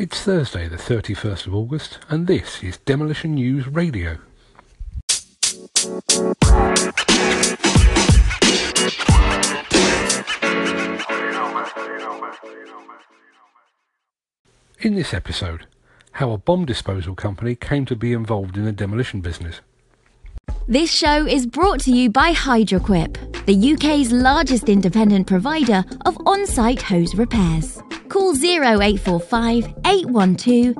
It's Thursday, the 31st of August, and this is Demolition News Radio. In this episode, how a bomb disposal company came to be involved in the demolition business. This show is brought to you by Hydroquip, the UK's largest independent provider of on site hose repairs. Call 0845 812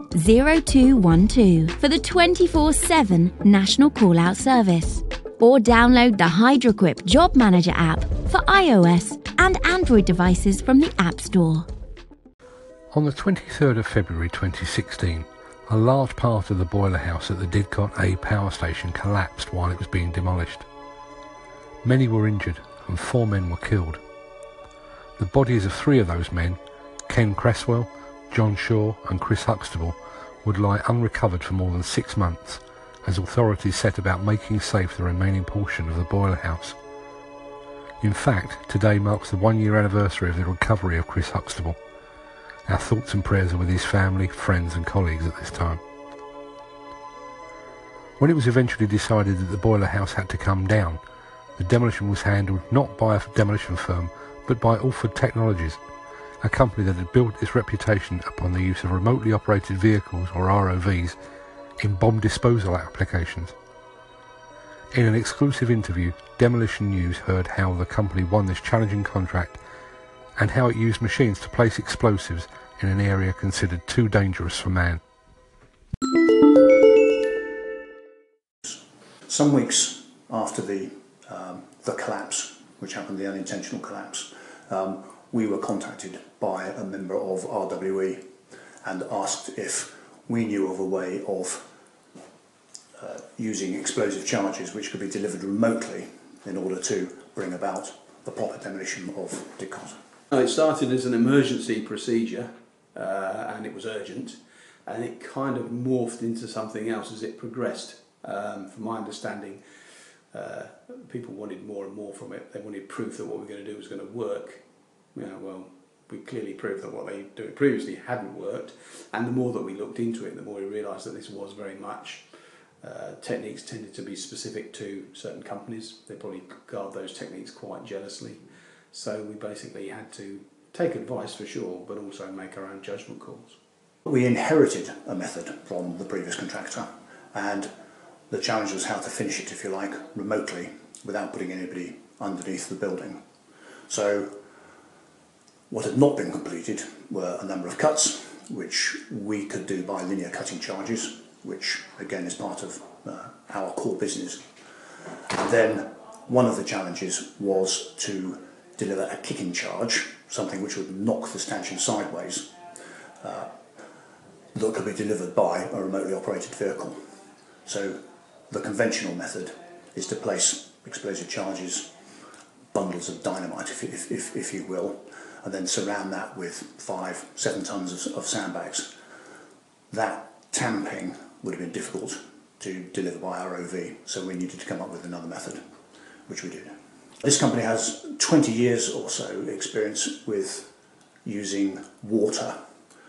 0212 for the 24 7 national call out service. Or download the Hydroquip Job Manager app for iOS and Android devices from the App Store. On the 23rd of February 2016, a large part of the boiler house at the Didcot A power station collapsed while it was being demolished. Many were injured and four men were killed. The bodies of three of those men, Ken Cresswell, John Shaw and Chris Huxtable, would lie unrecovered for more than six months as authorities set about making safe the remaining portion of the boiler house. In fact, today marks the one year anniversary of the recovery of Chris Huxtable. Our thoughts and prayers are with his family, friends and colleagues at this time. When it was eventually decided that the boiler house had to come down, the demolition was handled not by a demolition firm but by Alford Technologies, a company that had built its reputation upon the use of remotely operated vehicles or ROVs in bomb disposal applications. In an exclusive interview, Demolition News heard how the company won this challenging contract and how it used machines to place explosives in an area considered too dangerous for man. Some weeks after the, um, the collapse, which happened, the unintentional collapse, um, we were contacted by a member of RWE and asked if we knew of a way of uh, using explosive charges which could be delivered remotely in order to bring about the proper demolition of Didcot. It started as an emergency procedure uh, and it was urgent and it kind of morphed into something else as it progressed. Um, from my understanding, uh, people wanted more and more from it. They wanted proof that what we were going to do was going to work. Know, well, we clearly proved that what they did previously hadn't worked. And the more that we looked into it, the more we realised that this was very much uh, techniques tended to be specific to certain companies. They probably guard those techniques quite jealously. So we basically had to take advice for sure, but also make our own judgment calls. We inherited a method from the previous contractor, and the challenge was how to finish it, if you like, remotely without putting anybody underneath the building. So, what had not been completed were a number of cuts, which we could do by linear cutting charges, which again is part of uh, our core business. And then one of the challenges was to deliver a kicking charge, something which would knock the stanchion sideways, uh, that could be delivered by a remotely operated vehicle. So the conventional method is to place explosive charges, bundles of dynamite, if, if, if, if you will, and then surround that with five, seven tons of, of sandbags. That tamping would have been difficult to deliver by ROV, so we needed to come up with another method, which we did. This company has 20 years or so experience with using water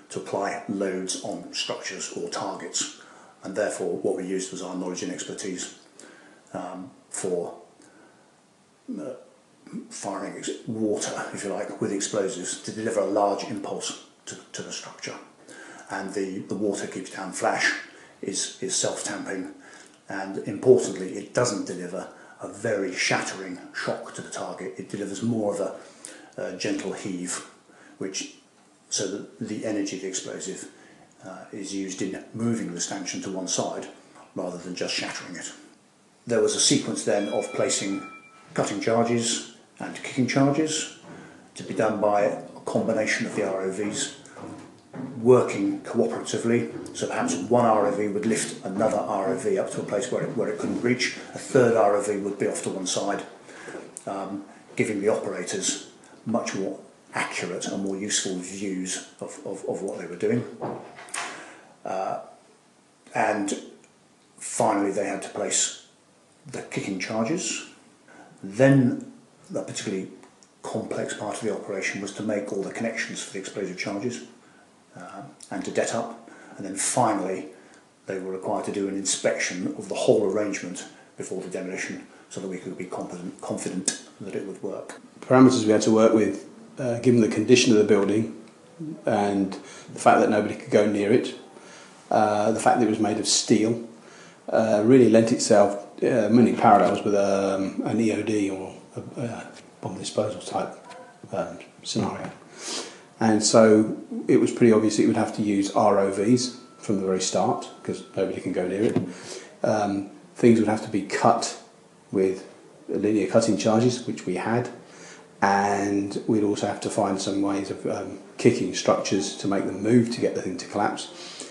to apply loads on structures or targets and therefore what we used was our knowledge and expertise um, for uh, firing water, if you like, with explosives to deliver a large impulse to, to the structure. And the, the water keeps down flash, is, is self-tamping, and importantly, it doesn't deliver a very shattering shock to the target. It delivers more of a, a gentle heave, which so that the energy of the explosive uh, is used in moving the stanchion to one side rather than just shattering it. There was a sequence then of placing cutting charges and kicking charges to be done by a combination of the ROVs working cooperatively. So perhaps one ROV would lift another ROV up to a place where it, where it couldn't reach. A third ROV would be off to one side, um, giving the operators much more accurate and more useful views of, of, of what they were doing. Uh, and finally, they had to place the kicking charges. Then, a particularly complex part of the operation was to make all the connections for the explosive charges uh, and to debt up. And then finally, they were required to do an inspection of the whole arrangement before the demolition so that we could be confident, confident that it would work. Parameters we had to work with, uh, given the condition of the building and the fact that nobody could go near it, uh, the fact that it was made of steel, uh, really lent itself uh, many parallels with um, an EOD or a, a bomb disposal type um, scenario. And so it was pretty obvious it would have to use ROVs from the very start because nobody can go near it. Um, things would have to be cut with linear cutting charges, which we had, and we'd also have to find some ways of um, kicking structures to make them move to get the thing to collapse.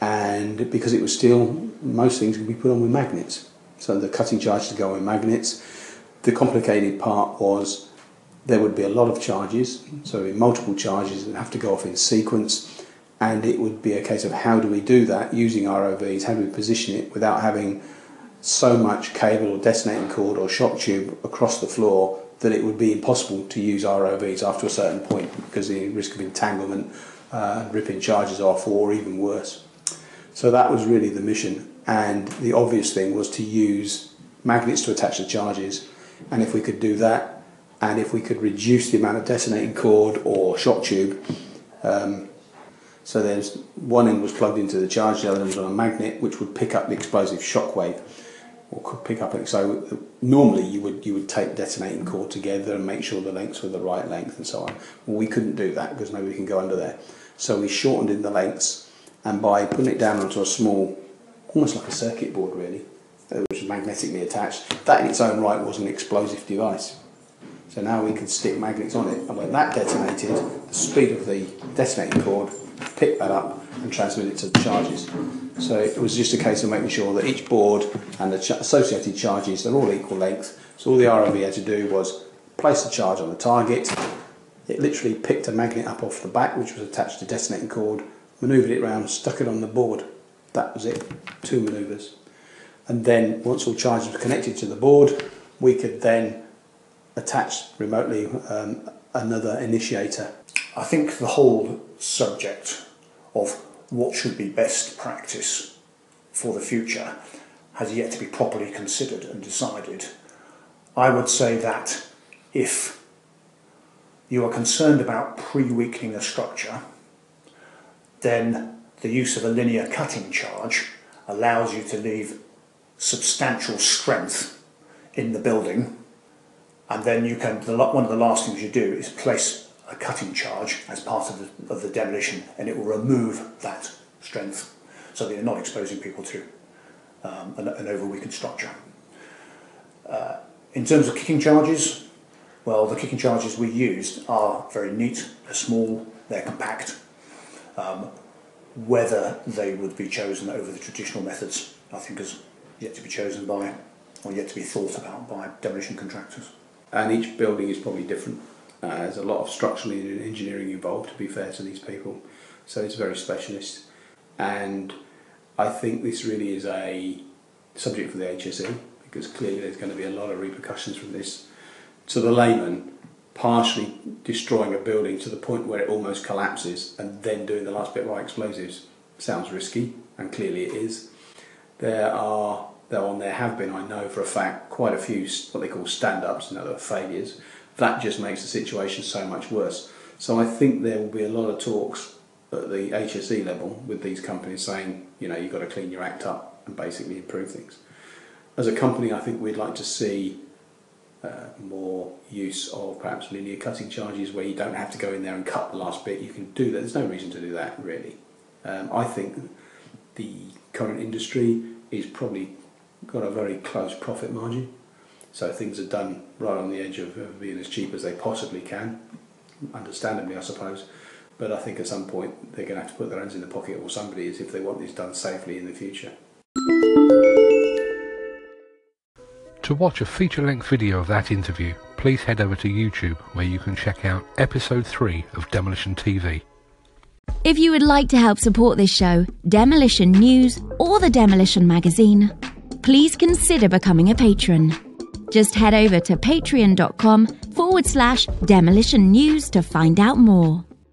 And because it was steel, most things could be put on with magnets. So the cutting charge to go on magnets. The complicated part was there would be a lot of charges, so multiple charges that have to go off in sequence, and it would be a case of how do we do that using ROVs, how do we position it without having so much cable or detonating cord or shock tube across the floor that it would be impossible to use ROVs after a certain point because the risk of entanglement, uh, ripping charges off, or even worse. So that was really the mission, and the obvious thing was to use magnets to attach the charges, and if we could do that, and if we could reduce the amount of detonating cord or shock tube, um, so there's one end was plugged into the charge, the other end was on a magnet which would pick up the explosive shock wave or could pick up it. So normally you would you would take detonating cord together and make sure the lengths were the right length and so on. Well, we couldn't do that because nobody can go under there. So we shortened in the lengths, and by putting it down onto a small, almost like a circuit board really, which was magnetically attached, that in its own right was an explosive device. So now we could stick magnets on it, and when that detonated, the speed of the detonating cord picked that up and transmitted it to the charges. So it was just a case of making sure that each board and the ch- associated charges they're all equal length. So all the ROV had to do was place the charge on the target. It literally picked a magnet up off the back, which was attached to detonating cord, manoeuvred it around, stuck it on the board. That was it. Two manoeuvres. And then once all charges were connected to the board, we could then attach remotely um, another initiator. I think the whole subject of what should be best practice for the future has yet to be properly considered and decided. I would say that if you are concerned about pre-weakening a structure, then the use of a linear cutting charge allows you to leave substantial strength in the building and then you can, the, one of the last things you do is place a cutting charge as part of the, of the demolition and it will remove that strength so that you're not exposing people to um, an, an over-weakened structure. Uh, in terms of kicking charges, well, the kicking charges we used are very neat, they're small, they're compact. Um, whether they would be chosen over the traditional methods, I think is yet to be chosen by, or yet to be thought about by demolition contractors. And each building is probably different. Uh, there's a lot of structural engineering involved, to be fair to these people. So it's very specialist. And I think this really is a subject for the HSE because clearly there's going to be a lot of repercussions from this. To the layman, partially destroying a building to the point where it almost collapses and then doing the last bit by explosives sounds risky, and clearly it is. There are, though, on there have been, I know for a fact, quite a few what they call stand ups, you know, failures. That just makes the situation so much worse. So I think there will be a lot of talks at the HSE level with these companies saying, you know, you've got to clean your act up and basically improve things. As a company, I think we'd like to see uh, more use of perhaps linear cutting charges where you don't have to go in there and cut the last bit. You can do that. There's no reason to do that, really. Um, I think the current industry is probably got a very close profit margin. So things are done right on the edge of, of being as cheap as they possibly can, understandably, I suppose. But I think at some point they're going to have to put their hands in the pocket, or somebody is, if they want these done safely in the future. To watch a feature length video of that interview, please head over to YouTube where you can check out episode 3 of Demolition TV. If you would like to help support this show, Demolition News, or the Demolition Magazine, please consider becoming a patron. Just head over to patreon.com forward slash demolition news to find out more.